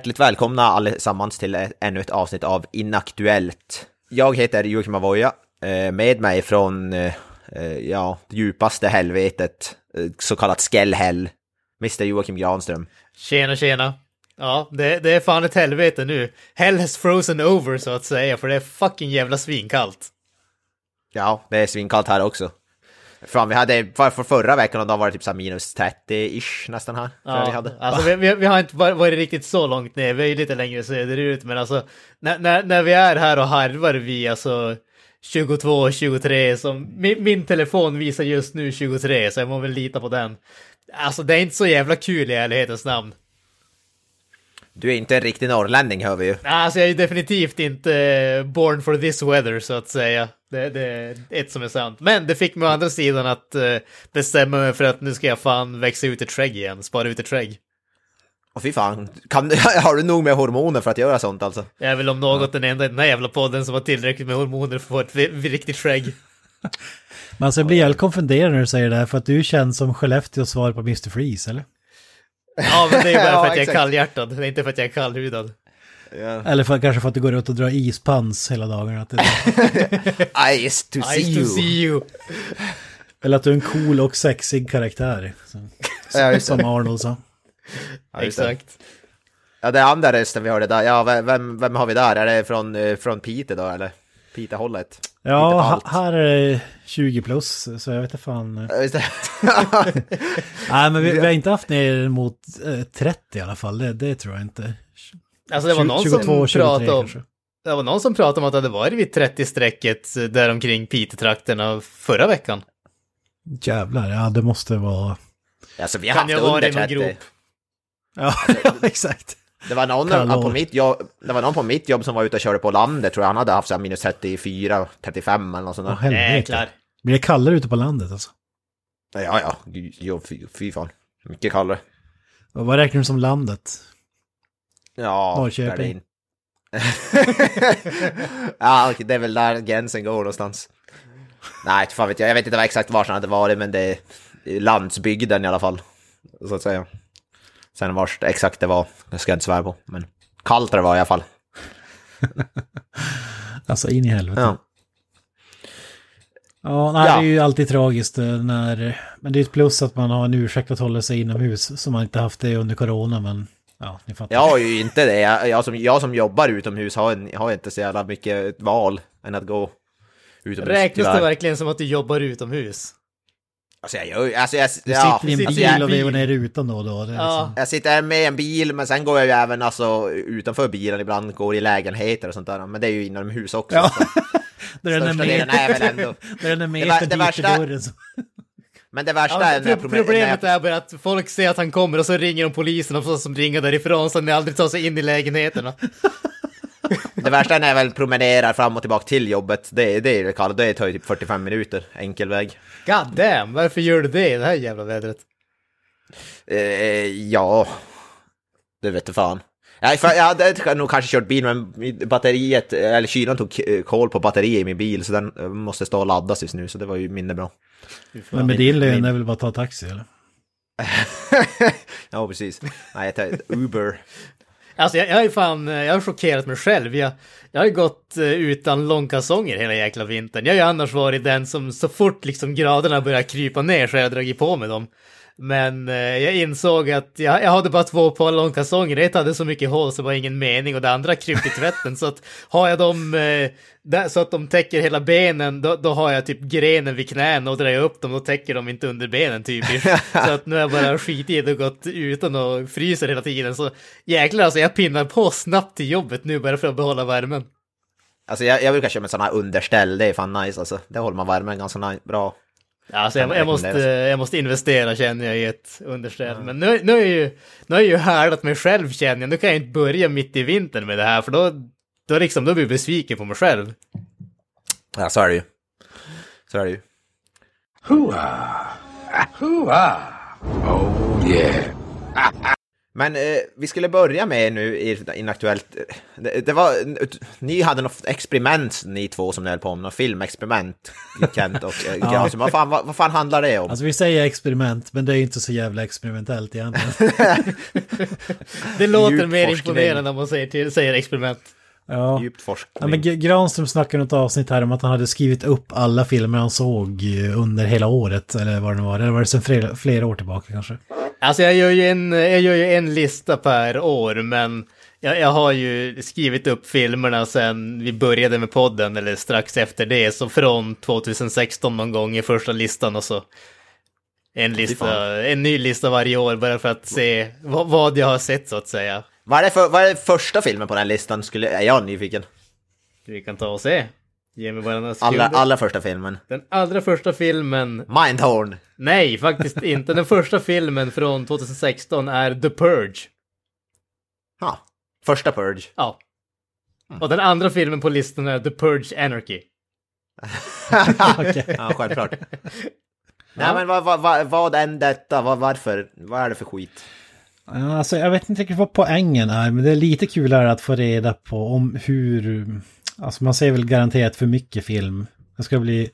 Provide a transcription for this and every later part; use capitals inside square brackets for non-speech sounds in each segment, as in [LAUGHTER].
Hjärtligt välkomna allesammans till ännu ett avsnitt av Inaktuellt. Jag heter Joakim Avoya, eh, med mig från, eh, eh, ja, djupaste helvetet, så kallat Skellhäll, Mr Joakim Granström. Tjena, tjena. Ja, det, det är fan ett helvete nu. Hell has frozen over så att säga, för det är fucking jävla svinkallt. Ja, det är svinkallt här också. Fan, vi hade, för för förra veckan och då var det typ så minus 30-ish nästan här. jag vi hade. alltså vi, vi, vi har inte var- varit riktigt så långt ner, vi är ju lite längre söderut, men alltså när, när, när vi är här och harvar vi alltså 22, 23, som min, min telefon visar just nu 23, så jag må väl lita på den. Alltså det är inte så jävla kul i ärlighetens namn. Du är inte en riktig norrlänning hör vi ju. Alltså jag är definitivt inte eh, born for this weather så att säga. Det, det är ett som är sant. Men det fick mig å andra sidan att eh, bestämma mig för att nu ska jag fan växa ut i trägg igen, spara ut i trägg. Och fy fan, kan, [LAUGHS] har du nog med hormoner för att göra sånt alltså? Jag är väl om något den enda i den här jävla podden som har tillräckligt med hormoner för att få ett riktigt trägg. [LAUGHS] Men alltså jag blir helt konfunderad när du säger det här för att du känns som Skellefteås svar på Mr. Freeze, eller? Ja, men det är bara [LAUGHS] Ja, för att jag är kallhjärtad, det är inte för att jag är kallhudad. Ja. Eller för, kanske för att du går ut och drar ispans hela dagarna. Att det, [LAUGHS] Ice to see Nice you. to see you. eller att du är en cool och sexig karaktär. Så, [LAUGHS] Ja, som Arnold sa. Ja. Exakt. Ja, det är andra rösten vi hörde där. Ja, vem- vem, har vi där? Är det från, eh, från Piteå då, eller? Piteå-hållet? Ja, här är det 20 plus, så jag vet inte fan. Ja. [LAUGHS] Nej, men vi, vi har inte haft ner mot eh, 30 i alla fall, det, det tror jag inte. Alltså det var någon 22, som 23 pratade om, kanske. det var någon som pratade om att det hade varit vid 30-strecket eh, där omkring Piteå-trakterna förra veckan. Jävlar, ja det måste vara... alltså, vi har Kan haft jag vara under i någon 30. grop? Ja, [LAUGHS] exakt. Det var, någon på mitt jobb, det var någon på mitt jobb som var ute och körde på landet, tror jag. Han hade haft så här minus 34, 35 eller något sånt där. Jäklar. Blir det kallare ute på landet alltså? Ja, ja. Jo, fy, fy fan. Mycket kallare. Och vad räknar du som landet? Ja, Norrköping. Berlin. [LAUGHS] ja, det är väl där gränsen går någonstans. Nej, fan vet jag. Jag vet inte vad exakt var han hade varit, men det är landsbygden i alla fall. Så att säga. Sen vars det exakt det var, det ska jag inte svära på. Men kallt det var i alla fall. [LAUGHS] Alltså in i helvete. Ja. Ja, nej, Ja. det är ju alltid tragiskt eh, när... Men det är ett plus att man har en ursäkt att hålla sig inomhus, som man inte haft det under corona, men... Ja, ni fattar. Jag har ju inte det. Jag, jag, som, jag som jobbar utomhus har, en, har inte så jävla mycket val än att gå utomhus. Räknas det tyvärr. verkligen som att du jobbar utomhus? Alltså jag gör alltså jag, Du ja, sitter i en sitter bil i en och vevar ner rutan då och då. Det är Ja. liksom... Jag sitter med i en bil, men sen går jag ju även alltså, utanför bilen ibland, går i lägenheter och sånt där. Men det är ju inomhus också. Ja. [LAUGHS] Det är den delen är väl ändå... [LAUGHS] det är den det dit till dörren. Men det värsta Ja, är när pro- problem- problemet när- är att folk ser att han kommer och så ringer de polisen och så som ringer därifrån så att ni aldrig tar sig in i lägenheterna. [LAUGHS] [LAUGHS] Det värsta är när jag väl promenerar fram och tillbaka till jobbet. Det, det är det kallt. Det tar ju typ 45 minuter, enkel väg. God damn, varför gör du det i det här jävla vädret? Eh, ja... Det vet du fan. Jag, för, jag hade nog kanske kört bil, men batteriet, eller kylan tog eh, koll på batteriet i min bil, så den eh, måste stå och laddas just nu, så det var ju mindre bra. Men med din lön är väl bara att ta taxi eller? [LAUGHS] ja, precis. Nej, jag tar Uber. Alltså jag, jag är fan, eh, jag har chockerat mig själv. Jag, jag har ju gått eh, utan långkalsonger hela jäkla vintern. Jag har ju annars varit den som så fort liksom graderna börjar krypa ner så har jag dragit på mig dem. Men eh, jag insåg att jag, jag hade bara två par långkalsonger. Ett hade så mycket hål så det var ingen mening och det andra krypt i tvätten. så att har jag dem eh, där, så att de täcker hela benen, då, då har jag typ grenen vid knäna och drar jag upp dem, då täcker de inte under benen typ. [LAUGHS] så att nu har jag bara skitit i det och gått utan och fryser hela tiden. Så jäklar alltså, jag pinnar på snabbt till jobbet nu bara för att behålla värmen. Alltså jag, jag brukar köra med sådana här underställ, det är fan nice alltså. Det håller man värmen ganska bra. Alltså jag, jag, måste, jag måste investera känner jag i ett underställ. Men nu, nu är ju, nu har jag ju härdat mig själv känner jag. Nu kan jag inte börja mitt i vintern med det här för då, då, liksom, då blir jag besviken på mig själv. Ja, så är det ju. Så är det ju. Hoo-ah! Hoo-ah! Oh, yeah. [LAUGHS] Men eh, vi skulle börja med nu i Inaktuellt. Det, det var, ni hade något experiment ni två som ni höll på med, något filmexperiment, Kent och eh, [LAUGHS] Granström. Vad, fan, vad, vad fan handlar det om? Alltså vi säger experiment, men det är inte så jävla experimentellt egentligen. [LAUGHS] Det låter mer imponerande om man säger, till, säger experiment. Ja. Djupt forskning. Ja, men Granström snackade i något avsnitt här om att han hade skrivit upp alla filmer han såg eh, under hela året, eller vad det nu var. Eller var det sedan flera, flera år tillbaka kanske? Alltså jag gör ju en, jag gör ju en lista per år, men jag, jag har ju skrivit upp filmerna sen vi började med podden, eller strax efter det, så från 2016 någon gång i första listan och så en lista, en ny lista varje år bara för att se vad, vad jag har sett så att säga. Vad är, för, vad är första filmen på den här listan? Skulle, är jag nyfiken. Vi kan ta och se. Ge mig bara några Allra, allra första filmen. Den allra första filmen, Mindhorn. nej faktiskt inte, den första filmen från 2016 är The Purge. Ja, första Purge. Ja. Och den andra filmen på listan är The Purge Anarchy. [LAUGHS] Ja, självklart. [LAUGHS] Nej men vad, vad, vad, vad än detta, vad, varför, vad är det för skit? Ja, Alltså, jag vet inte riktigt vad poängen är, men det är lite kulare att få reda på om hur... Alltså man säger väl garanterat för mycket film. Det ska bli...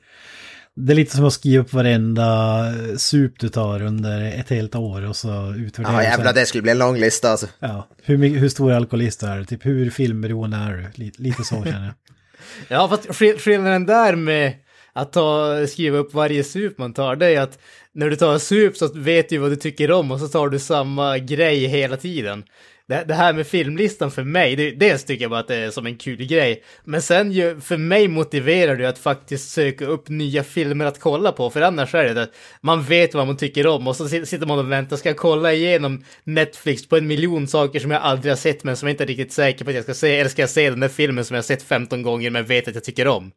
Det är lite som att skriva upp varenda sup du tar under ett helt år och så utvärdera. Ja det jävlar, det skulle bli en lång lista alltså. Ja, hur, hur stor alkoholist är du? Typ hur filmberoende är du? Lite, lite så känner jag. [LAUGHS] Ja, fast skill- skillnaden där med att ta, skriva upp varje sup man tar, det är att när du tar sup så vet du vad du tycker om och så tar du samma grej hela tiden. Det, det här med filmlistan för mig, det, dels tycker jag bara att det är som en kul grej, men sen ju, för mig motiverar det att faktiskt söka upp nya filmer att kolla på, för annars är det det att man vet vad man tycker om och så sitter man och väntar, ska jag kolla igenom Netflix på en miljon saker som jag aldrig har sett men som jag inte är riktigt säker på att jag ska se, eller ska jag se den där filmen som jag har sett 15 gånger men vet att jag tycker om.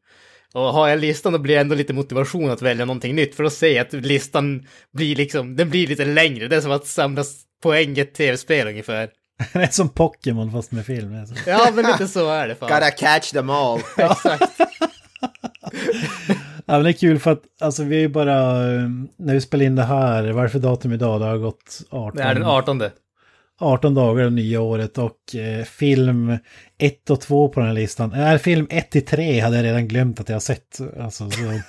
Och har jag listan då blir det ändå lite motivation att välja någonting nytt, för då ser jag att listan blir liksom, den blir lite längre. Det är som att samla poäng i ett tv-spel ungefär. [LAUGHS] Det är som Pokémon fast med film. Alltså. Ja, men lite så är det fan. Gotta catch them all. [LAUGHS] Exakt. [LAUGHS] Ja, men det är kul för att alltså, vi är ju bara, eh, när vi spelar in det här, vad är det för datum idag? Det har gått 18, Det är den 18. 18 dagar det nya året och eh, film 1 och 2 på den här listan. Nej, film 1 till 3 hade jag redan glömt att jag har sett. Alltså, så,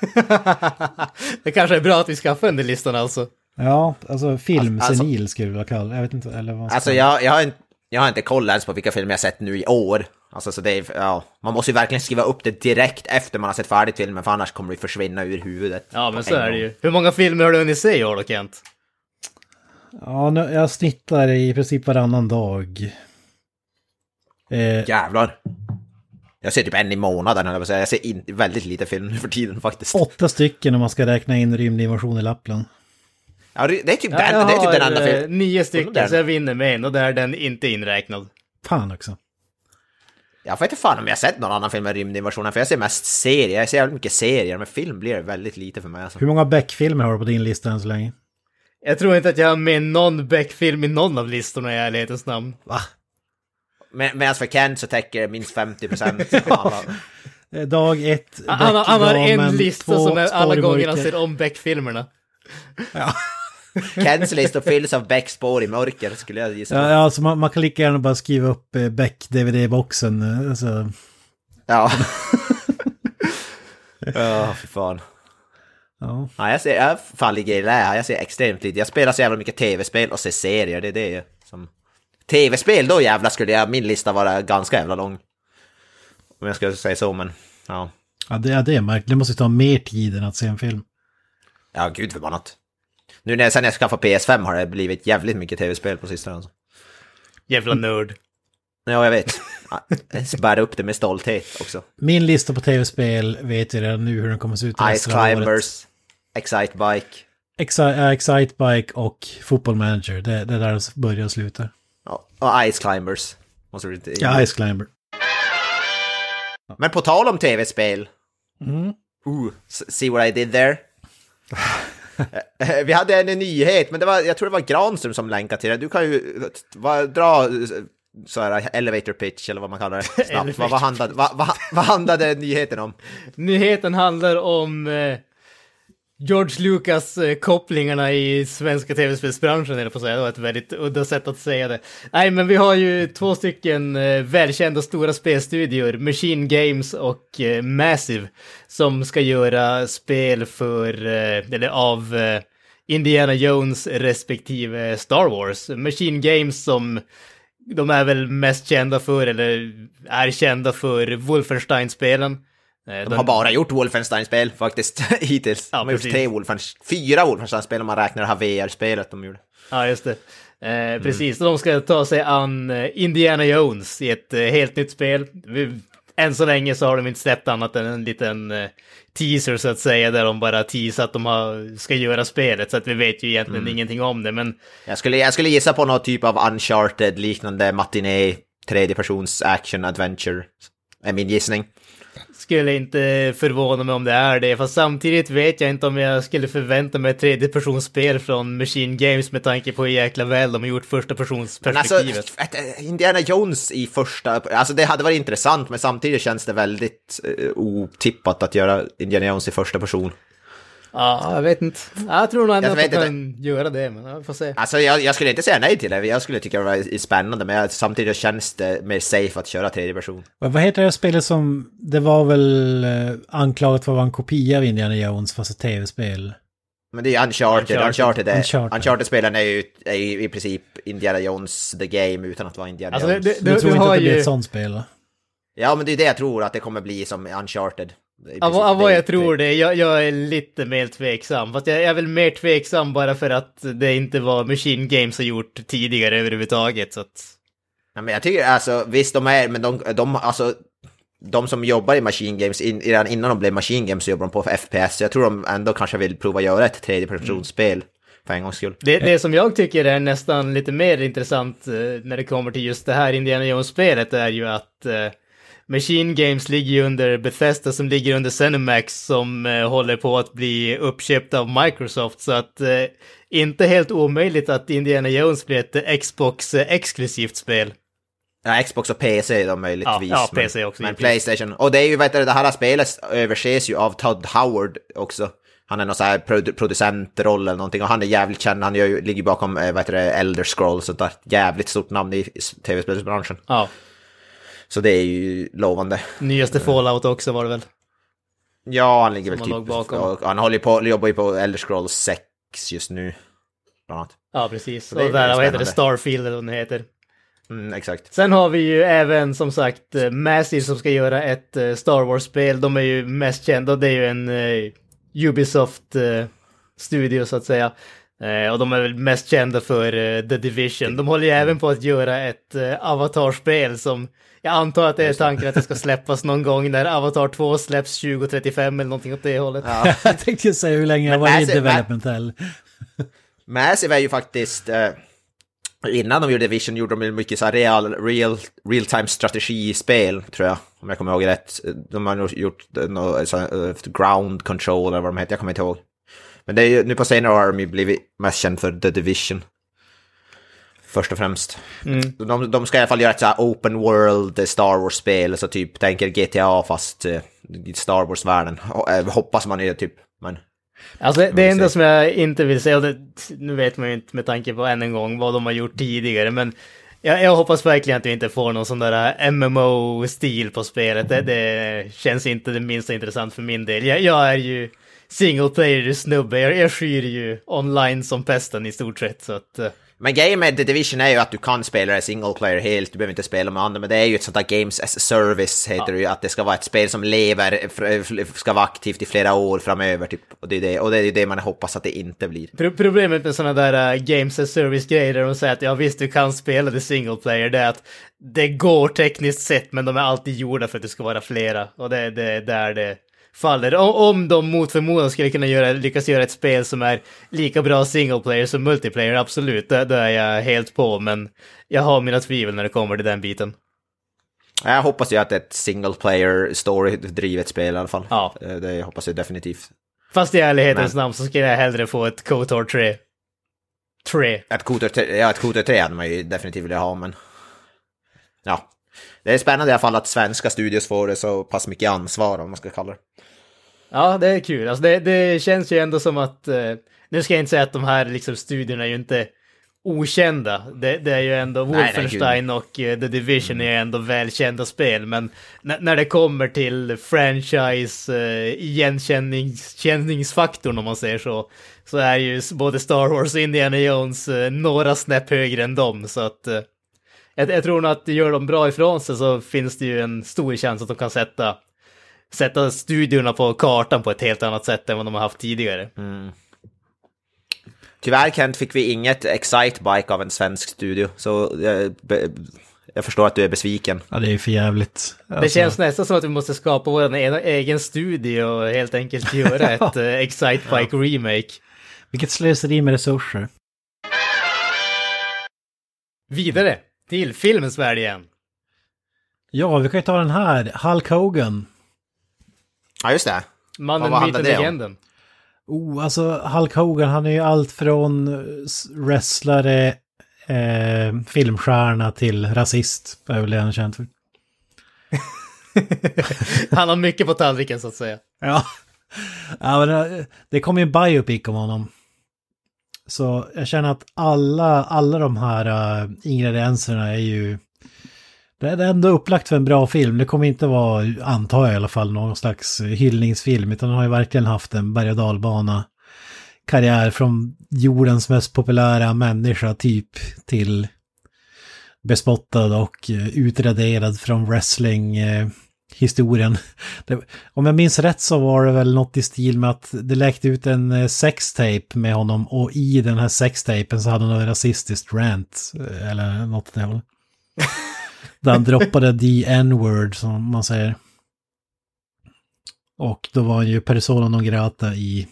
det kanske är bra att vi skaffar den listan alltså. Ja, alltså filmsenil Alltså- skulle jag vilja kalla. Jag vet inte, eller vad Alltså jag, jag, har inte, jag har inte koll ens på vilka filmer jag sett nu i år. Alltså så det är, ja, man måste ju verkligen skriva upp det direkt efter man har sett färdigt filmen för annars kommer det försvinna ur huvudet. Ja, men så är det ju. Hur många filmer har du hunnit se i år då, Kent? Ja, nu, jag snittar i princip varannan dag. Eh, Jävlar. Jag ser typ en i månaden, på att säga. Jag ser in, väldigt lite film nu för tiden faktiskt. åtta stycken om man ska räkna in rymdinvasion i Lappland. Ja, det är typ, Ja, den, det är typ har den enda eh, filmen. nio stycken, Den. så jag vinner med en och där är den inte inräknad. Fan också. Jag vet inte fan om jag har sett någon annan film med rymdinvasionen, för jag ser mest serier. Jag ser jävligt mycket serier, men film blir det väldigt lite för mig. Alltså. Hur många Beck-filmer har du på din lista än så länge? Jag tror inte att jag har med någon Beck-film i någon av listorna i ärlighetens namn. Va? Men, medan för Kent så täcker det minst 50 procent. [LAUGHS] Eh, Dag ett, Han, han, han har en lista två, som är alla gånger han ser om Beck-filmerna. Kents lista fylls av Beck spår i mörker, skulle jag gissa. Ja, alltså man, man kan lika gärna bara skriva upp eh, Beck-DVD-boxen. eh, Alltså, ja. [LAUGHS] Ja, fy fan. ja. Ja, jag ser, jag fan ligger i lä. Jag ser extremt lite. Jag spelar så jävla mycket tv-spel och ser serier, det är det som... Tv-spel, då jävlar skulle jag, min lista vara ganska jävla lång. Om jag skulle säga så, men ja. Ja, det, ja, det är märkligt. Det måste ta mer tid än att se en film. Ja, gud förbannat. Nu när jag, sen jag skaffade PS5 har det blivit jävligt mycket tv-spel på sistone. Alltså. Jävla nörd. Ja, jag vet. Ja, Jag bär upp det med stolthet också. Min lista på tv-spel vet jag redan nu hur den kommer att se ut Ice. Climbers, Excite Bike. Exi- äh, Excite Bike och Football Manager. Det, det är där det börjar och slutar. Ja, och Ice Climbers. Måste du inte... Ja, Ice Climber. Men på tal om tv-spel. Mm. Ooh, see what I did there? [LAUGHS] Eh, Vi hade en nyhet, men det var, jag tror det var Granström som länkade till det. Du kan ju va, dra eh, så här elevator pitch eller vad man kallar det snabbt. vad, vad, handlade, vad, vad, vad handlade nyheten om? Nyheten handlar om eh, George Lucas-kopplingarna eh, i svenska tv-spelsbranschen, eller på att säga. Det var ett väldigt udda sätt att säga det. Nej, men vi har ju två stycken eh, välkända stora spelstudior, Machine Games och eh, Massive, som ska göra spel för, eller av Indiana Jones respektive Star Wars. Machine Games som de är väl mest kända för, eller är kända för Wolfenstein-spelen. De har bara gjort Wolfenstein-spel faktiskt [LAUGHS] hittills. Ja, de har gjort tre Wolfenstein, fyra Wolfenstein-spel om man räknar det här VR-spelet de gjorde. Ja, just det. Eh, precis, och de ska ta sig an eh, Indiana Jones i ett eh, helt nytt spel. Än så länge så har de inte släppt annat än en liten eh, teaser så att säga, där de bara teasar att de har, ska göra spelet, så att vi vet ju egentligen ingenting om det, men Jag skulle, jag skulle gissa på någon typ av uncharted liknande matiné, tredjepersons action adventure. Är min gissning. Skulle inte förvåna mig om det är det, fast samtidigt vet jag inte om jag skulle förvänta mig ett tredjepersonsspel från Machine Games med tanke på hur jäkla väl de har gjort första alltså, perspektivet. ett, eh, Indiana Jones i första, alltså det hade varit intressant, men samtidigt känns det väldigt uh, otippat att göra Indiana Jones i första person. Ja, jag vet inte. Jag tror nog ändå Jag att de kan göra det, men vi får se. Alltså jag, jag skulle inte säga nej till det, jag skulle tycka det var spännande, men jag, samtidigt känns det mer safe att köra tredje person. Vad heter det spelet som, det var väl eh, anklagat för att vara en kopia av Indiana Jones fast ett tv-spel? Men det är ju Uncharted, Uncharted. Uncharted, är, Uncharted. Uncharted-spelen är ju, är i princip Indiana Jones the game utan att vara Indiana Alltså, det, Jones. det, Du du, tror du inte att det blir ju... ett sånt spel? Ja, men det är det jag tror att det kommer bli som Uncharted. Av, av vad jag tror det, jag, jag är lite mer tveksam. Fast jag, jag är väl mer tveksam bara för att det inte var Machine Games har gjort tidigare överhuvudtaget. Så att... Ja, men jag tycker alltså, visst de är, men de, de alltså, de som jobbar i Machine Games, in, redan innan de blev Machine Games så jobbar de på FPS, så jag tror de ändå kanske vill prova göra ett tredjepersonsspel för en gångs skull. Det, det som jag tycker är nästan lite mer intressant eh, när det kommer till just det här Indiana Jones-spelet är ju att eh, Machine Games ligger ju under Bethesda som ligger under Zenimax som eh, håller på att bli uppköpt av Microsoft. Så att eh, inte helt omöjligt att Indiana Jones blir ett eh, Xbox-exklusivt spel. Ja, Xbox och PC då möjligtvis. Ja, ja, PC också, Men. Playstation. Och det är ju, vet du, det här spelet överses ju av Todd Howard också. Han är någon sån här produ- producentroll eller någonting och han är jävligt känd. Han gör, ju- ligger bakom, eh, vad heter det, Elder Scrolls och sånt där. Jävligt stort namn i tv-spelsbranschen. Ja, Så det är ju lovande. nyaste Fallout också var det väl. Ja, han ligger väl Som typ... bakom. Och han håller på, jobbar ju på Elder Scrolls 6 just nu. Bland annat. Ja, precis. det Och där, vad heter det. Starfield eller vad det heter. Mm, exakt. Sen har vi ju även som sagt eh, Massive som ska göra ett eh, Star Wars-spel. De är ju mest kända, det är ju en eh, Ubisoft-studio så att säga. Eh, och de är väl mest kända för eh, The Division. De håller ju även på att göra ett eh, Avatar-spel som jag antar att det är tanken att det ska släppas någon gång när Avatar 2 släpps 2035 eller någonting åt det hållet. Ja. [LAUGHS] Jag tänkte ju säga hur länge jag var i development hell. [LAUGHS] Massive är ju faktiskt... Eh, innan de gjorde Division gjorde de mycket så här real, real, real time strategispel, tror jag. Om jag kommer ihåg rätt. De har nog gjort något så eh, ground control eller vad de heter, jag kommer inte ihåg. Men det är ju, nu på senare år har de ju blivit mest känd för The Division. Först och främst. Mm. De, de ska i alla fall göra ett så här open world eh, Star Wars-spel, så typ tänker GTA fast eh, Star Wars-världen. Eh, Hoppas man är typ, men... Alltså det, det enda som jag inte vill säga, och det, nu vet man ju inte med tanke på än en gång vad de har gjort tidigare, men jag, jag hoppas verkligen att vi inte får någon sån där MMO-stil på spelet. Det, det känns inte det minsta intressant för min del. Jag, jag är ju single player-snubbe, jag, jag skyr ju online som pesten i stort sett, så att... Men grejen med The Division är ju att du kan spela det single player helt, du behöver inte spela med andra, men det är ju ett sånt där Games as a Service heter det ju, att det ska vara ett spel som lever, ska vara aktivt i flera år framöver typ. Och det är det, och det, är det man hoppas att det inte blir. Pro- Problemet med sådana där uh, games as service-grejer där de säger att ja visst du kan spela det single player, det är att det går tekniskt sett men de är alltid gjorda för att det ska vara flera. Och det, det är där det faller. Om de mot förmodan skulle kunna göra, lyckas göra ett spel som är lika bra single player som multiplayer, absolut, då, då är jag helt på. Men jag har mina tvivel när det kommer till den biten. Jag hoppas ju att ett single player story-drivet spel i alla fall. Ja. Eh, Det hoppas jag definitivt. Fast i ärlighetens Men- namn så skulle jag hellre få ett KOTOR 3. 3. Ett Kotor 3, ja, ett Kotor 3 hade man ju definitivt velat ha, men... Ja. Det är spännande i alla fall att svenska studios får det så pass mycket ansvar, om man ska kalla det. Ja, det är kul. Alltså det, det känns ju ändå som att, eh, nu ska jag inte säga att de här liksom, studierna är ju inte okända. Det, det är ju ändå nej, Wolfenstein och uh, The Division är ändå välkända spel, men när det kommer till franchise uh, igenkänningsfaktorn om man säger så, så är ju både Star Wars och Indiana Jones uh, några snäpp högre än dem, så att jag, jag tror nog att gör de bra ifrån sig så finns det ju en stor chans att de kan sätta sätta studiorna på kartan på ett helt annat sätt än vad de har haft tidigare. Mm. Tyvärr Kent fick vi inget Excite-bike av en svensk studio, så jag, jag förstår att du är besviken. Ja, det är för jävligt. Alltså... Det känns nästan som att vi måste skapa vår egen studio och helt enkelt [LAUGHS] göra ett uh, Excite-bike remake. Vilket slöseri med resurser. Vidare till filmens värld igen. Ja, vi kan ju ta den här. Hulk Hogan. Ja, just det. Mannen, myten, legenden. Oh, alltså Hulk Hogan, han är ju allt från wrestlare, eh, filmstjärna till rasist. Det är väl det han är känd för. [LAUGHS] han har mycket på tallriken så att säga. Ja. ja men det, det kom ju en biopic om honom. Så jag känner att alla, alla de här uh, ingredienserna är ju det är ändå upplagt för en bra film. Det kommer inte vara, antar jag i alla fall, någon slags hyllningsfilm. Utan den har ju verkligen haft en berg och dalbana karriär från jordens mest populära människa typ till bespottad och eh, utraderad från wrestling. Eh, wrestling-historien. Om jag minns rätt så var det väl något i stil med att det läckte ut en sextape med honom och i den här sextapen så hade han en rasistiskt rant eller något åt det hållet. Där han droppade [LAUGHS] the n-word som man säger. Och då var han ju persona non grata i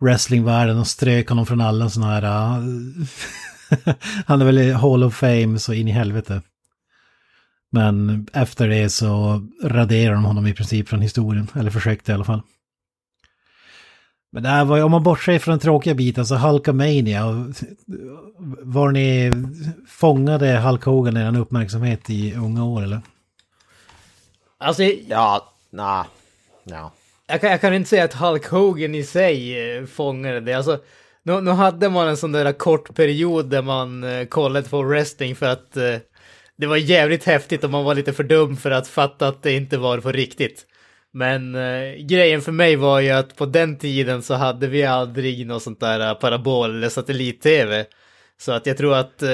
wrestlingvärlden och strök honom från alla sådana här... [LAUGHS] han är väl i Hall of Fame så in i helvete. Men efter det så raderar de honom i princip från historien, eller försökte i alla fall. Men det här var ju, om man bortser från den tråkiga biten, så Hulkamania. Var ni fångade Hulk Hogan i en uppmärksamhet i unga år eller? Alltså... Ja, nej. Ja. Jag kan, jag kan inte säga att Hulk Hogan i sig eh, fångade det. Alltså, nu, nu hade man en sån där kort period där man eh, kollade på wrestling för att eh, det var jävligt häftigt om man var lite för dum för att fatta att det inte var på riktigt. Men eh, grejen för mig var ju att på den tiden så hade vi aldrig något sånt där eh, parabol eller satellit-tv. Så att jag tror att eh,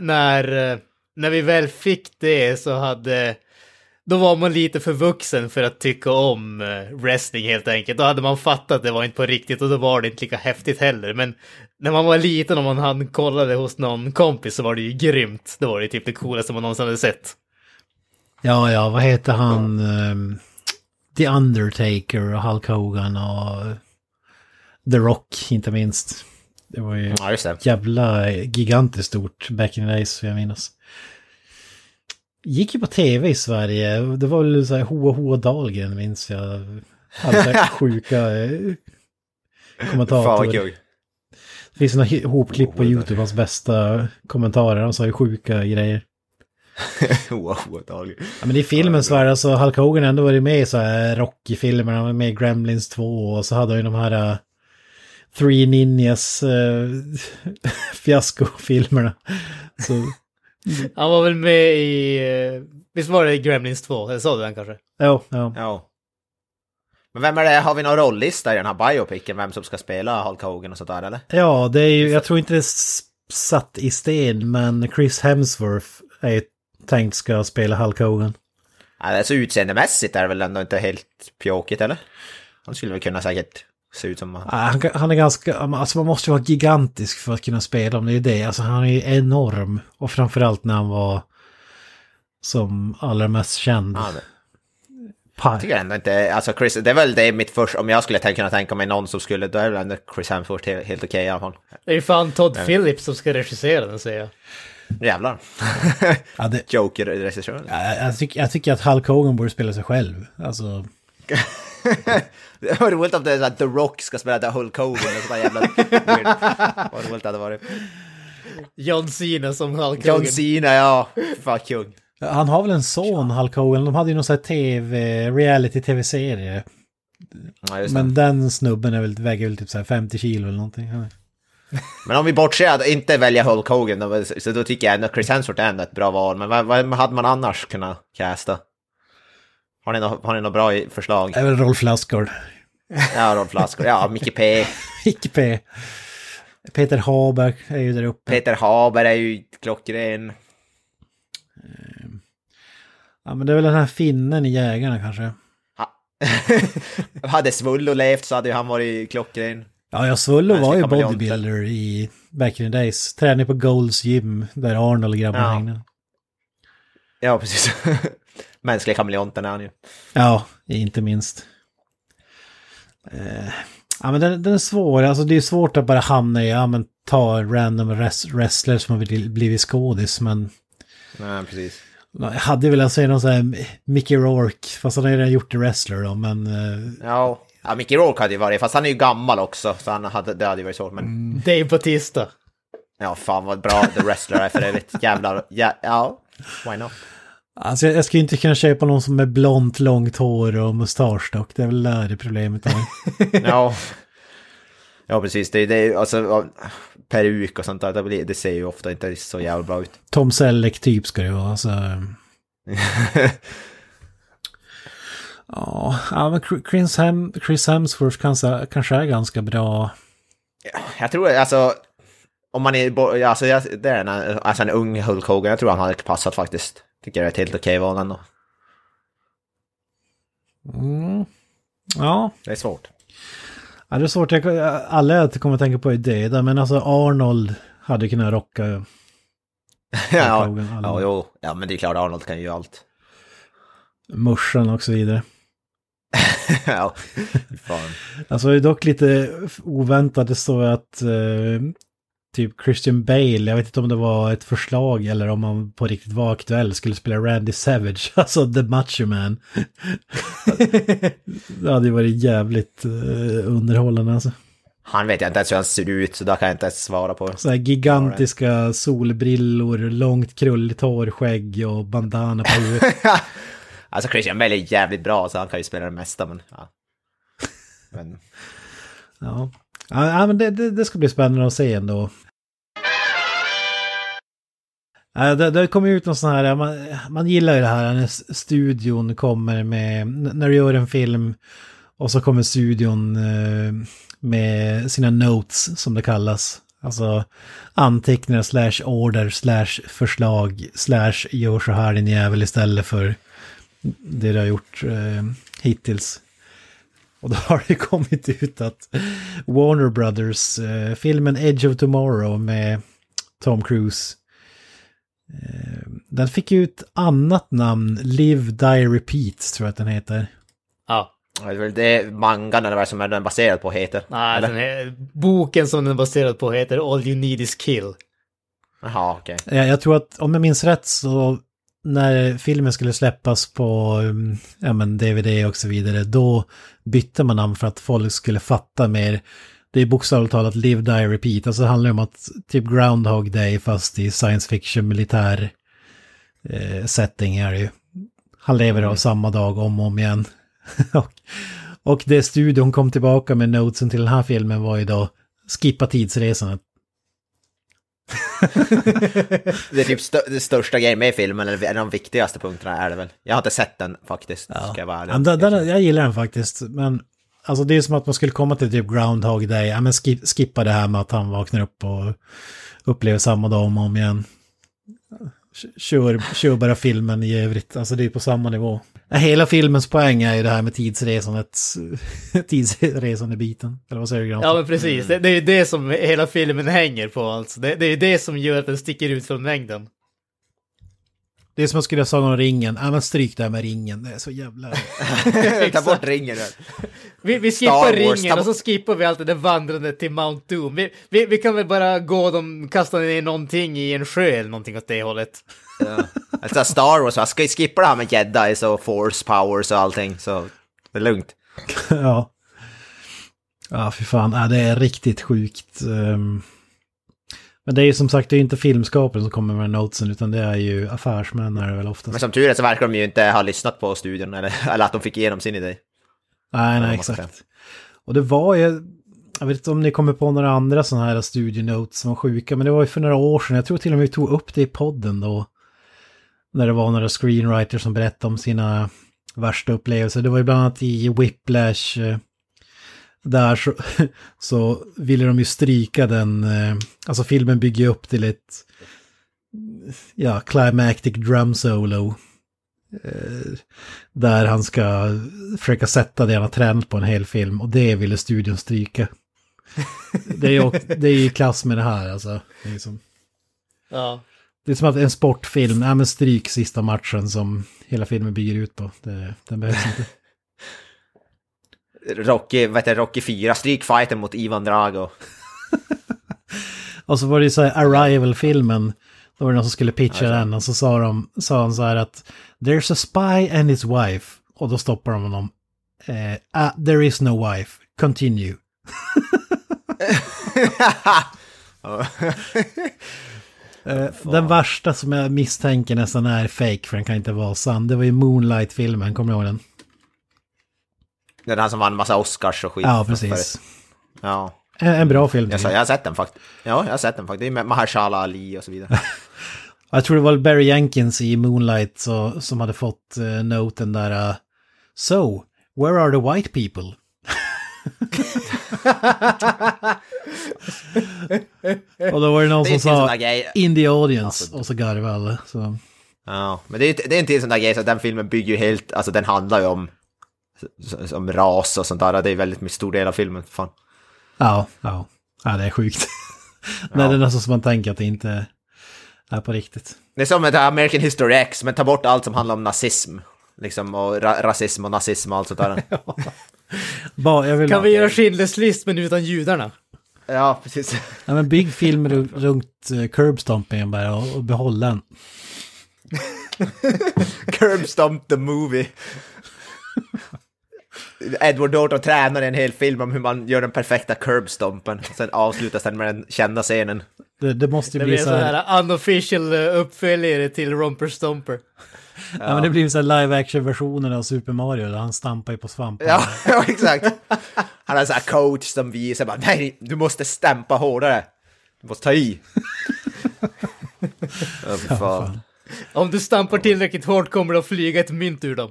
när, eh, när vi väl fick det så hade då var man lite för vuxen för att tycka om eh, wrestling helt enkelt. Då hade man fattat att det var inte på riktigt och då var det inte lika häftigt heller. Men när man var liten och man hann kollade hos någon kompis så var det ju grymt. Då var det typ det coolaste man någonsin hade sett. Ja, ja, vad heter han? Um The Undertaker och Hulk Hogan och The Rock inte minst. Det var ju ja, just det. jävla gigantiskt stort back in the days, jag minns. Gick ju på tv i Sverige. Det var väl så här Hoa Hoa Dahlgren minns jag. Hade [LAUGHS] sjuka eh, kommentatorer. Det finns några hopklipp på YouTube, hans bästa kommentarer. Han sa ju sjuka grejer. [LAUGHS] wow, ja, men i filmens värld, alltså Hulk Hogan ändå varit med i så här Rocky-filmer, han var med i Gremlins 2 och så hade han ju de här uh, Three Ninjas uh, [LAUGHS] fiaskofilmerna. Så... Han var väl med i, uh, visst var det i Gremlins 2? Eller sa du den kanske? Jo, ja. ja. Men vem är det, har vi någon rollista i den här biopicen, vem som ska spela Hulk Hogan och sånt där eller? Ja, det är ju, jag tror inte det är satt i sten, men Chris Hemsworth är tänkt ska spela Hulk Hogan. Alltså utseendemässigt är det väl ändå inte helt pjåkigt eller? Han skulle väl kunna säkert se ut som... Han, han är ganska, alltså man måste ju vara gigantisk för att kunna spela om det är det. Alltså han är ju enorm. Och framförallt när han var som allra mest känd. Ja, jag tycker ändå inte, alltså Chris, det är väl det mitt första, om jag skulle kunna tänka mig någon som skulle, då är väl ändå Chris Hemsworth helt, helt okej okay, i alla fall. Det är ju fan Todd Men... Phillips som ska regissera den säger jag. Jävlar. ja, det... [LAUGHS] Joker-regissören. Ja, jag, tycker, jag tycker att Hulk Hogan borde spela sig själv. Alltså... [LAUGHS] det var roligt om det är så att The Rock ska spela Hulk Hogan. Och sådär jävla Vad roligt det hade varit. John Cena som Hulk Hogan. John Cena, ja. Fan kung. Han har väl en son, Hulk Hogan. De hade ju någon sån här tv, reality-tv-serie. Ja. Men den snubben är väl, väger väl typ så här 50 kilo eller någonting. Men om vi bortser att inte välja Hulk Hogan, då, så då tycker jag ändå Chris Hemsworth är ändå ett bra val. Men vad, vad hade man annars kunnat casta? Har ni något, har ni något bra förslag? Det är väl Rolf Lassgård. Ja, Rolf Lassgård, ja, Micke P. [LAUGHS] Icke P. Peter Haber är ju där uppe. Peter Haber är ju klockren. Ja men det är väl den här finnen i Jägarna kanske. Ha. [LAUGHS] hade Svullo levt så hade ju han varit klockren. Ja, jag Svullo var ju bodybuilder i back in the days. Tränade på Golds gym där Arnold och grabbarna Ja. hängde. Ja, precis. [LAUGHS] Mänskliga kameleonten är han ju. Ja, inte minst. Eh, ja men den, den är svår, alltså det är svårt att bara hamna i, ja men ta random res- wrestlers som har blivit- blivit skådis men Nej, precis. jag hade velat säga någon sån här Mickey Rourke, fast han har ju redan gjort det wrestler då, men eh, Ja, ja Mickey Rourke hade ju varit, fast han är ju gammal också, så han hade, det hade ju varit svårt. Men Dave Bautista. ja, fan vad bra The Wrestler är för övrigt. Jävlar, ja, ja, why not? Alltså jag, jag skulle inte kunna köpa någon som är blont, långt hår och mustasch dock, det är väl där det problemet är. [LAUGHS] Ja, ja precis. Det, det alltså peruk och sånt där, det, blir, det ser ju ofta inte så jävla bra ut. Tom Selleck typ ska det vara, alltså. [LAUGHS] Ja, men Chris, Hem, Chris Hemsworth kanske, kanske är ganska bra. Jag tror alltså, om man är, alltså, jag- det är en, alltså en ung Hulk Hogan, jag tror han hade passat faktiskt. Tycker jag är ett helt okej val ändå. Mm. Ja, Det är svårt. ja, det är svårt. Jag, alla jag kommer att tänka på är döda, men alltså Arnold hade kunnat rocka [LAUGHS] ja, alla. ja, jo, ja, men det är klart Arnold kan ju allt. morsan och så vidare. [LAUGHS] ja, fan. Alltså det är dock lite oväntat, det står att eh, typ Christian Bale, jag vet inte om det var ett förslag eller om han på riktigt var aktuell, skulle spela Randy Savage, [LAUGHS] alltså The Macho Man. [LAUGHS] det hade ju varit jävligt eh, underhållande alltså. Han vet jag inte ens hur han ser ut, så där kan jag inte ens svara på. Så här gigantiska solbrillor, långt krulligt hår, skägg och bandana på huvudet. [LAUGHS] alltså Christian Bale är jävligt bra, så han kan ju spela det mesta, men... Ja. Men... Ja, ja men det, det, det ska bli spännande att se ändå. Ja, det, det kommer ut någon sån här, man, man gillar ju det här när studion kommer med, när du gör en film och så kommer studion eh, med sina notes som det kallas. Alltså anteckningar slash order slash förslag slash gör så här din jävel istället för det du har gjort eh, hittills. Och då har det kommit ut att Warner Brothers, eh, filmen Edge of Tomorrow med Tom Cruise, eh, den fick ju ett annat namn, Live, Die, Repeat tror jag att den heter. Ja. Det är väl det mangan eller vad som är den baserad på heter. Nej, Eller? den här, boken som den är baserad på heter All You Need Is Kill. Jaha, okej. Jag, jag tror att om jag minns rätt så när filmen skulle släppas på um, ja, men DVD och så vidare, då bytte man namn för att folk skulle fatta mer. Det är bokstavligt talat Live, Die, Repeat. Alltså det handlar om att typ Groundhog Day fast i science fiction militär eh, setting är det ju. Han lever av samma dag om och om igen. [LAUGHS] och, och det studion kom tillbaka med notesen till den här filmen var ju då skippa tidsresandet. Det är typ stö det största grejen med filmen, eller en av de viktigaste punkterna är det väl. Jag har inte sett den faktiskt, ska jag vara ärlig. Ja, den, jag gillar den faktiskt, men alltså det är som att man skulle komma till typ Groundhog Day, ja men skip, skippa det här med att han vaknar upp och upplever samma dag om och om igen. Kör, kör bara filmen i övrigt, alltså det är på samma nivå. Hela filmens poäng är ju det här med tidsresandet, [LAUGHS] tidsresande-biten. Eller vad säger du? Ja men precis, det, det är ju det som hela filmen hänger på alltså. Det, det är ju det som gör att den sticker ut från mängden. Det är som att skulle Sagan om ringen, ja men stryk det här med ringen, det är så jävla... [LAUGHS] Ta bort ringen. Vi, vi skippar Wars, ringen och så skippar vi alltid det vandrande till Mount Doom. Vi, vi, vi kan väl bara gå de kastar ner någonting i en sjö eller någonting åt det hållet. Ja. Alltså Star Wars, va? ska vi skippa det här med jedis och force powers och allting, så det är lugnt. [LAUGHS] ja. Ja, för fan, ja, det är riktigt sjukt. ehm. Men det är ju som sagt, det är inte filmskaparen som kommer med notesen, utan det är ju affärsmän är det väl oftast. Men som tur är så verkar de ju inte ha lyssnat på studion, eller, [LAUGHS] eller att de fick igenom sin idé. Nej, nej, exakt. Och det var ju, jag vet inte om ni kommer på några andra sådana här studienotes som var sjuka, men det var ju för några år sedan, jag tror till och med vi tog upp det i podden då. När det var några screenwriters som berättade om sina värsta upplevelser. Det var ju bland annat i Whiplash, eh, där så, [LAUGHS] så ville de ju stryka den, eh, alltså filmen bygger upp till ett, ja, climactic drum solo. Eh, Där han ska försöka sätta det han har tränat på en hel film och det ville studion stryka. [LAUGHS] Det är ju det är ju i klass med det här alltså. Det är, som, Ja. det är som att en sportfilm, ja men stryk sista matchen som hela filmen bygger ut på. Det, den behövs inte. Rocky, vad heter Rocky 4, strykfighten mot Ivan Drago. [LAUGHS] Och så var det ju så här Arrival-filmen. Då var det någon som skulle pitcha den och så sa, de, sa han så här att There's a spy and his wife. Och då stoppar de honom. Eh, ah, there is no wife. Continue. [LAUGHS] Eh, den värsta som jag misstänker nästan är fake för den kan inte vara sann. Det var ju Moonlight-filmen, kommer du ihåg den? Det är den som vann massa Oscars och skit. Ja, precis. Ja, En, en bra film. jag, sa, jag har sett den faktiskt. Ja, jag har sett den faktiskt. Det är med Mahershala Ali och så vidare. [LAUGHS] Jag tror det var Barry Jenkins i Moonlight så, som hade fått uh, noten där. Uh, so, where are the white people? [LAUGHS] och då var det någon Det som sa in the audience och så garvade alla. Så. Ja, men det är, inte- det är inte en sån där grej, så den filmen bygger ju helt, alltså den handlar ju om, om ras och sånt där. Det är väldigt mycket stor del av filmen. Fan. Ja, ja, ja, det är sjukt. [LAUGHS] Nej, det är nästan som man tänker att det inte är på riktigt. Det är som ett American History X, men ta bort allt som handlar om nazism. Liksom, och ra rasism och nazism och allt sånt där. [LAUGHS] Ba, jag vill, Kan vi göra Schindler's list men utan judarna? ja, precis. ja, men bygg film ru- runt uh, curbstompingen bara och, och behåll den. [LAUGHS] Curb Stomp the Movie. Edward Norton tränar en hel film om hur man gör den perfekta curbstompen. Sen avslutas den med den kända scenen. Det, det måste ju Det bli blir en så sån här, här unofficial eh, uppföljare till Romper Stomper. ja. men det blir så här live action versionen av Super Mario där han stampar ju på svampar. Ja, [LAUGHS] ja exakt. Han har en sån här coach som visar bara nej, du måste stämpa hårdare. Du måste ta i. [LAUGHS] Ja, fy fan. Om du stampar tillräckligt hårt kommer det att flyga ett mynt ur dem.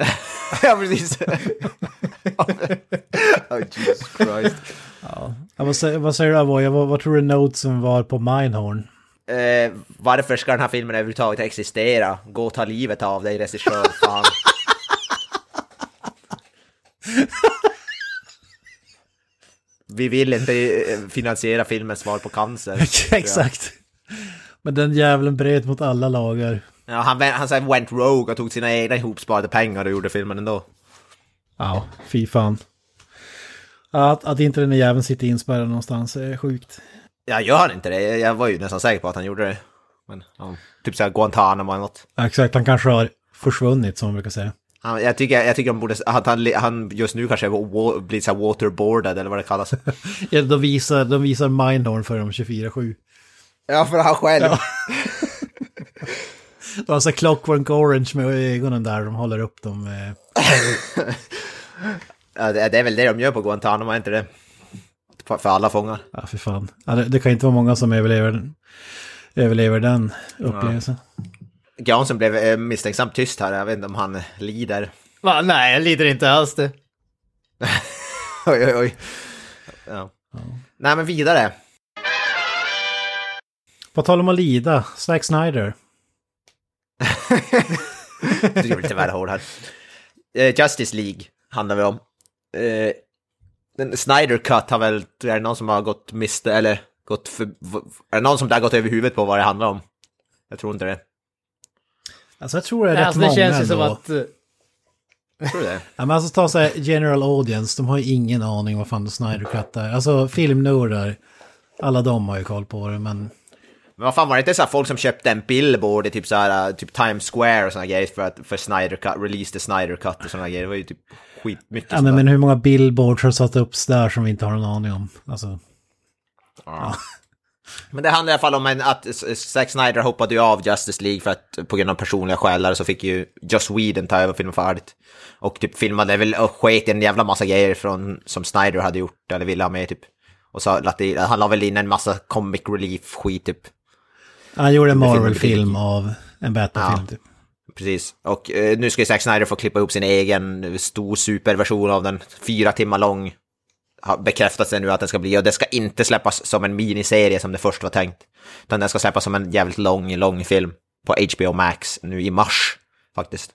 [LAUGHS] Ja, precis. oh, Jesus Christ. Ja, vad, säger, vad säger du Avoya? Vad, vad tror du notesen var på Mindhorn? Eh, varför ska den här filmen överhuvudtaget existera? Gå och ta livet av dig, regissör. Fan. Vi vill inte eh, finansiera filmens svar på cancer. [LAUGHS] Exakt. Men den jävlen bröt mot alla lagar. Ja, han han så went rogue och tog sina egna ihopsparade pengar och gjorde filmen ändå. Ja, fy fan. Att, att inte den där jäveln sitter inspärrad någonstans är sjukt. Ja, gör han inte det? Jag var ju nästan säker på att han gjorde det. Men, ja, typ såhär Guantanamo eller något. Ja, exakt, han kanske har försvunnit som man brukar säga. Han, jag tycker, jag tycker han borde, att han, han just nu kanske blir såhär waterboarded eller vad det kallas. [LAUGHS] Ja, de, visar, de visar Mindhorn för dem 24-7. ja, för han själv. [LAUGHS] [LAUGHS] De har så Clockwork Orange med ögonen där, de håller upp dem. eh. [LAUGHS] Ja, det, är väl det de gör på Guantanamo, är inte det? För, alla fångar. Ja, för fan. Ja, det, det kan inte vara många som överlever, den- överlever den upplevelsen. Granström blev eh, misstänksamt tyst här, jag vet inte om han lider. Va? Nej, jag lider inte alls det. [LAUGHS] Oj, oj, oj. Ja. Nej, men vidare. På tal om att lida, Zack Snyder. Du är lite väl hård här. Eh, Justice League handlar vi om. Eh, Snyder Cut har väl, är det någon som har gått miste, eller gått för, är det någon som där gått över huvudet på vad det handlar om? Jag tror inte det. Alltså jag tror det är rätt Alltså, det många känns ju som att... eh, tror det. Ja, men alltså ta så här general audience, de har ju ingen aning vad fan Snyder Cut är. Alltså filmnördar, alla de har ju koll på det, men... Men vad fan var det inte så här folk som köpte en billboard i typ så här, typ Times Square och såna grejer för att, för Snyder Cut, release the Snyder Cut och såna grejer. Det var ju typ skitmycket Ja, men, men hur många billboards har satt upp där som vi inte har någon aning om? Alltså, Ja. [LAUGHS] Men det handlar i alla fall om en, att Zack Snyder hoppade ju av Justice League för att på grund av personliga skäl så fick ju Joss Whedon ta över filmen färdigt. Och typ filmade väl och sket en jävla massa grejer från, som Snyder hade gjort eller ville ha med typ. Och så att det, han la väl in en massa comic relief skit typ. Han gjorde en Marvel-film av en Batman-film Ja. typ. Precis. Och eh, nu ska ju Zack Snyder få klippa ihop sin egen stor superversion av den. Fyra timmar lång. Har bekräftats det nu att den ska bli. Och det ska inte släppas som en miniserie som det först var tänkt. Utan den ska släppas som en jävligt lång, lång film. På HBO Max nu i mars faktiskt.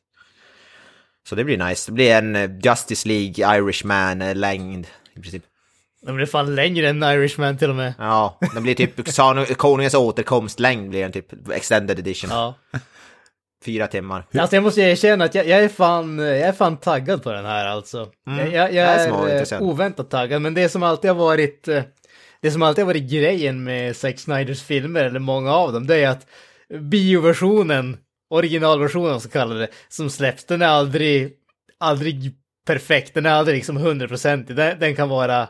Så det blir nice. Det blir en eh, Justice League Irishman-längd i princip. Den blir fan längre än Irishman till och med. Ja, den blir typ Konungens återkomstlängd blir den typ extended edition. Ja. Fyra timmar. Alltså jag måste erkänna att jag, jag, är fan, jag är fan taggad på den här alltså. Mm. Jag, jag, är jag är intressant. eh, oväntat taggad, men det som alltid har varit eh, det som alltid har varit grejen med Zack Snyders filmer, eller många av dem, det är att bioversionen, originalversionen så kallar det, som släpps, den är aldrig, aldrig perfekt, den är aldrig liksom hundraprocentig, den, den kan vara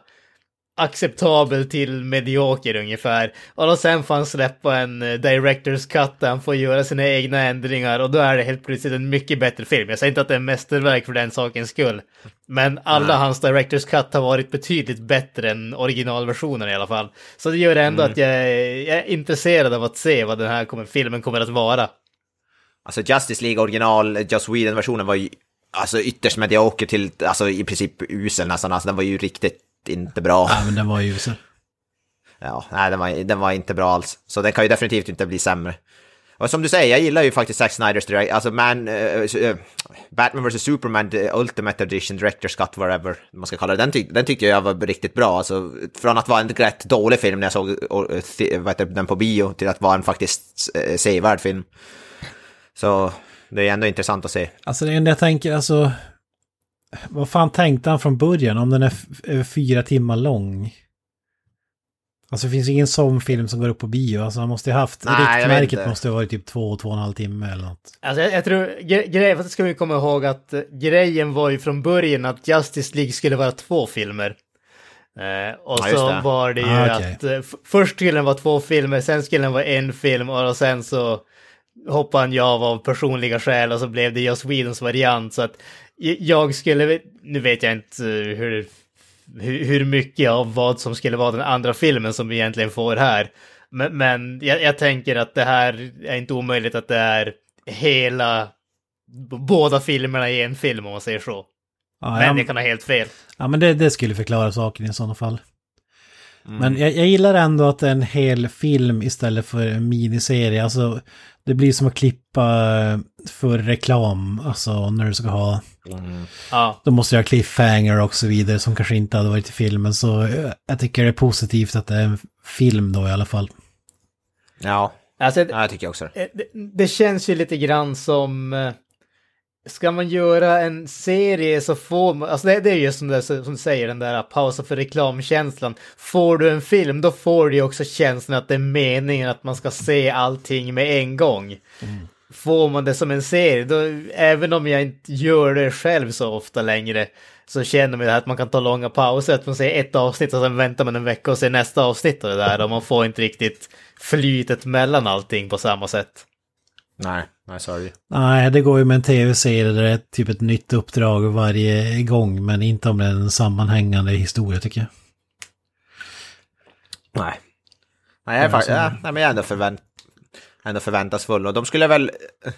acceptabel till medioker ungefär. Och sen får han släppa en eh, director's cut där han får göra sina egna ändringar och då är det helt plötsligt en mycket bättre film. Jag säger inte att det är en mästerverk för den sakens skull. Men alla Nej. hans director's cut har varit betydligt bättre än originalversionen i alla fall. Så det gör ändå Mm. att jag är, jag är intresserad av att se vad den här kommer, filmen kommer att vara. Alltså Justice League original, Just Sweden-versionen var ju alltså ytterst medioker till, alltså i princip usel nästan, alltså den var ju riktigt inte bra. Ja, men den var ju usel. Ja, nej den var, den var inte bra alls. Så den kan ju definitivt inte bli sämre. Och som du säger, jag gillar ju faktiskt Zack Snyders direkt, alltså man, eh, Batman vs Superman the Ultimate Edition, Director's Cut, whatever man ska kalla det, den, tyck, den tyckte jag var riktigt bra. Alltså, från att vara en rätt dålig film när jag såg heter den på bio till att vara en faktiskt eh, sevärd film. Så det är ändå intressant att se. Alltså det enda jag tänker, alltså... Vad fan tänkte han från början om den är över fyra timmar lång? Alltså det finns ingen sån film som går upp på bio. Alltså han måste ju haft... Nej, riktmärket måste ha varit typ två, två och en halv timme eller något. Alltså jag, jag tror, gre- grejen, ska vi komma ihåg att eh, grejen var ju från början att Justice League skulle vara två filmer. Eh, och Ja, så det. var det ju Ah, okej. att eh, först skulle den vara två filmer, sen skulle den vara en film och sen så hoppade han ju av av personliga skäl och så blev det Joss Whedons variant. Så att jag skulle, nu vet jag inte eh, hur, hur, mycket av vad som skulle vara den andra filmen som vi egentligen får här. Men, men jag, jag tänker att det här är inte omöjligt att det är hela, båda filmerna i en film om man säger så. Ja, Men ja, jag kan ha helt fel. ja men det, det skulle förklara saken i sådana fall. Mm. Men jag, jag gillar ändå att det är en hel film istället för en miniserie. Alltså det blir som att klippa för reklam. Alltså när du ska ha... Mm. Ja, Då måste jag ha cliffhanger och så vidare som kanske inte hade varit i filmen. Så jag tycker det är positivt att det är en film då i alla fall. Ja, alltså ja, jag tycker också det. Eh, det, det känns ju lite grann som... eh, Ska man göra en serie så får man... Alltså det, det är just som, det, som du säger, den där pausa för reklamkänslan. Får du en film, då får du ju också känslan att det är meningen att man ska se allting med en gång. Får man det som en serie, då, även om jag inte gör det själv så ofta längre, så känner man att man kan ta långa pauser, att man ser ett avsnitt och sen väntar man en vecka och ser nästa avsnitt av det där och man får inte riktigt flytet mellan allting på samma sätt. Nej, nej, sorry. Nej, det går ju med en tv-serie där det är typ ett nytt uppdrag varje gång. Men inte om det är en sammanhängande historia tycker jag. Nej. Nej, jag är, Ja, fa- så- ja, nej men jag är ändå, förvänt ändå förväntansfull. Och de skulle väl... Eh,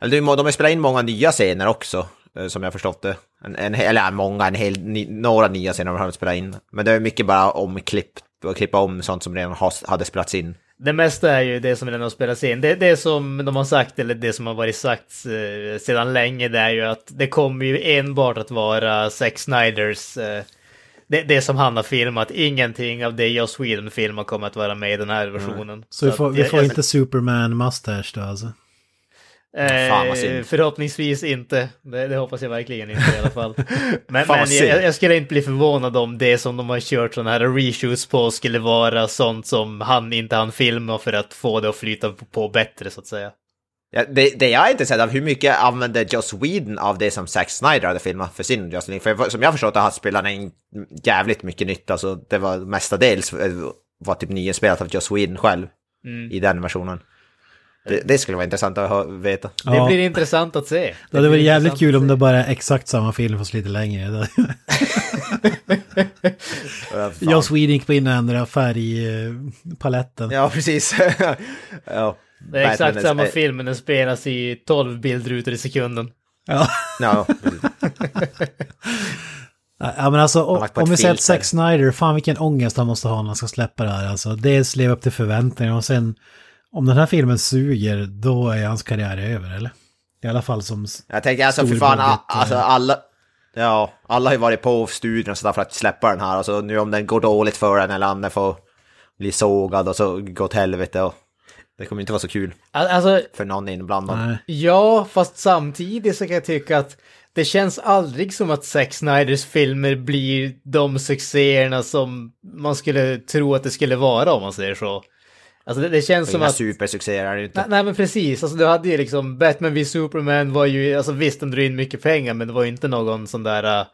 eller de har spelat in många nya scener också, eh, som jag har förstått det. En, en, eller ja, många, en hel, ni, några nya scener har de spelat in. Men det är mycket bara omklippt, och klippa om sånt som redan has, hade spelats in. Det mesta är ju det som redan har spelats in. Det, det som de har sagt, eller det som har varit sagt eh, sedan länge, det är ju att det kommer ju enbart att vara Zack Snyders, eh, det, det som han har filmat. Ingenting av det Joss Whedon filmar kommer att vara med i den här versionen. Så vi får, att vi jag- får jag- inte Superman mustache då alltså. Eh, förhoppningsvis inte. Det, det hoppas jag verkligen inte i alla fall. [LAUGHS] Men, men jag, jag skulle inte bli förvånad om det som de har kört sådana här reshoots på skulle vara sånt som han inte hann filma för att få det att flyta på bättre så att säga. Ja, det, det jag är intresserad av, hur mycket använde Joss Whedon av det som Zack Snyder hade filmat för sin League? För som jag förstått det har spelat in jävligt mycket nytt, alltså det var mestadels eh, var typ nyinspelat av Joss Whedon själv i den versionen. Det, det skulle vara intressant att veta. Det Ja. blir intressant att se. Det hade blir varit jävligt kul om det bara är exakt samma film fast lite längre. [LAUGHS] Joss Whedon gick på in och ändrade färgpaletten. Ja, precis. [LAUGHS] ja. Det är exakt Batman samma är- film, men den spelas i 12 bildrutor i sekunden. Ja. Ja, [LAUGHS] men alltså om, vi säger att. Zack Snyder, fan vilken ångest han måste ha när han ska släppa det här. Alltså dels leva upp till förväntningarna och sen om den här filmen suger då är hans karriär över eller? I alla fall som... Jag tänker alltså för fan, budget, a- alltså eh. alla... Ja, alla har ju varit på studion och sådär för att släppa den här. Alltså nu om den går dåligt för den eller om den får bli sågad och så går åt helvete och... Det kommer inte vara så kul Al- Alltså, för någon inblandad. Nej. ja, fast samtidigt så kan jag tycka att det känns aldrig som att Zack Snyders filmer blir de succéerna som man skulle tro att det skulle vara om man säger så. Alltså det, det känns som att... supersuccéer är det inte. Nej, nej men precis, alltså du hade ju liksom Batman v Superman var ju, alltså visst den drog in mycket pengar men det var ju inte någon sån där uh,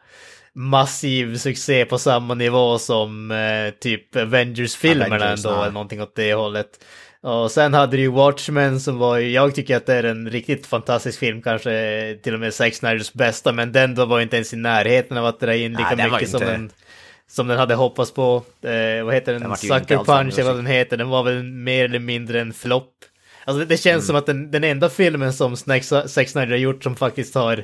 massiv succé på samma nivå som uh, typ Avengers-filmerna Avengers, ändå, nej. eller någonting åt det hållet. Och sen hade du ju Watchmen som var jag tycker att det är en riktigt fantastisk film, kanske till och med Zack Snyders bästa, men den då var inte ens i närheten av att dra in lika Nej, mycket som den som den hade hoppats på. Eh, vad heter den? Den Sucker Punch eller vad den heter. Den var väl mer eller mindre en flopp. Alltså det, det känns Mm. som att den, den enda filmen som Snack, Zack Snyder har gjort som faktiskt har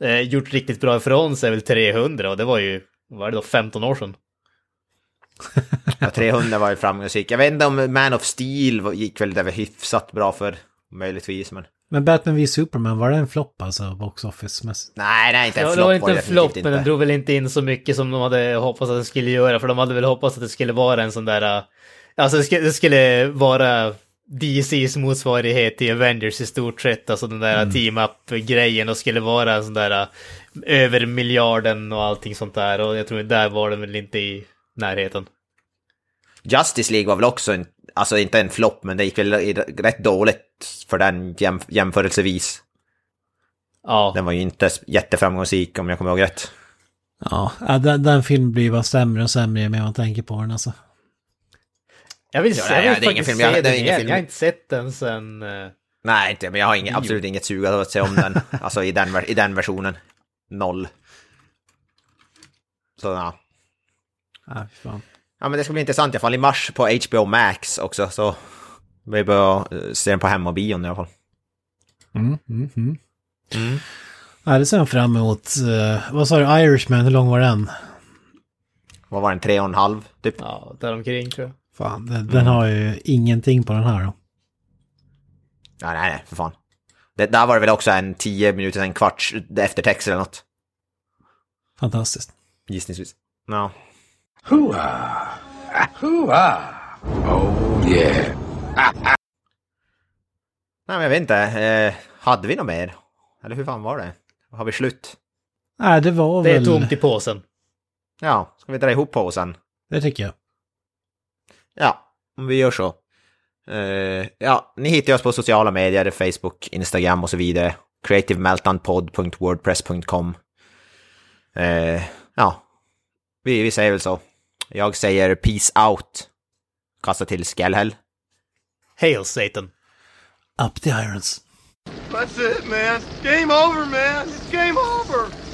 eh, gjort riktigt bra ifrån sig är väl 300 och det var ju, vad är det då, 15 år sedan? Ja, 300 var ju framgångsrik. Jag vet inte om Man of Steel gick väl det var hyfsat bra för, möjligtvis, men... Men Batman v Superman, var det en flopp alltså box office-mässigt? Nej, nej, inte en Ja, det flopp var inte en flopp, men den drog väl inte in så mycket som de hade hoppats att den skulle göra, för de hade väl hoppats att det skulle vara en sån där, eh, alltså det skulle, det skulle vara DCs motsvarighet till Avengers i stort sett, alltså den där team-up-grejen och skulle vara en sån där eh, över miljarden och allting sånt där, och jag tror där var den väl inte i närheten. Justice League var väl också en, alltså inte en flopp, men det gick väl rätt dåligt för den jäm, jämförelsevis. Ja, Den var ju inte jätteframgångsrik om jag kommer ihåg rätt. Ja, den, den filmen blir bara sämre och sämre ju mer man tänker på den alltså. jag vill, Ja, jag vill nej, det är ingen film, jag- se det är den ingen film. jag har inte sett den sen... eh, Nej, inte, men jag har inget, absolut inget sug att se om den. [LAUGHS] Alltså i den, i den versionen. Noll. Så ja. Ja, fan. Ja men det ska bli intressant i alla fall. I mars på HBO Max också så. Vi bör eh, se den på hemmabion i alla fall. Mm, mm, mm. Ja, det ser jag fram emot. Eh, vad sa du, Irishman, hur lång var den? Vad var den? Tre och en halv typ? Ja, däromkring tror jag. Fan, den, den har ju ingenting på den här då. Nej, nej, nej, för fan. Det, där var det väl också en tio minuter, en kvarts eftertext eller något. Fantastiskt. Gissningsvis. Ja. Hoo-ah! Hoo-ah! Oh, yeah. Nej men jag vet inte. Eh, hade vi något mer? Eller hur fan var det? Har vi slut? Nej, det var Det är väl... tomt i påsen. Ja, ska vi dra ihop på sen? Det tycker jag. Ja, om vi gör så. Eh, ja, ni hittar oss på sociala medier, Facebook, Instagram och så vidare. creativemeltdownpod.wordpress.com eh, Ja, vi, vi säger väl så. Jag säger peace out. Kasta till Skellhäll. Hail Satan! Up the irons. That's it, man. Game over, man. It's game over.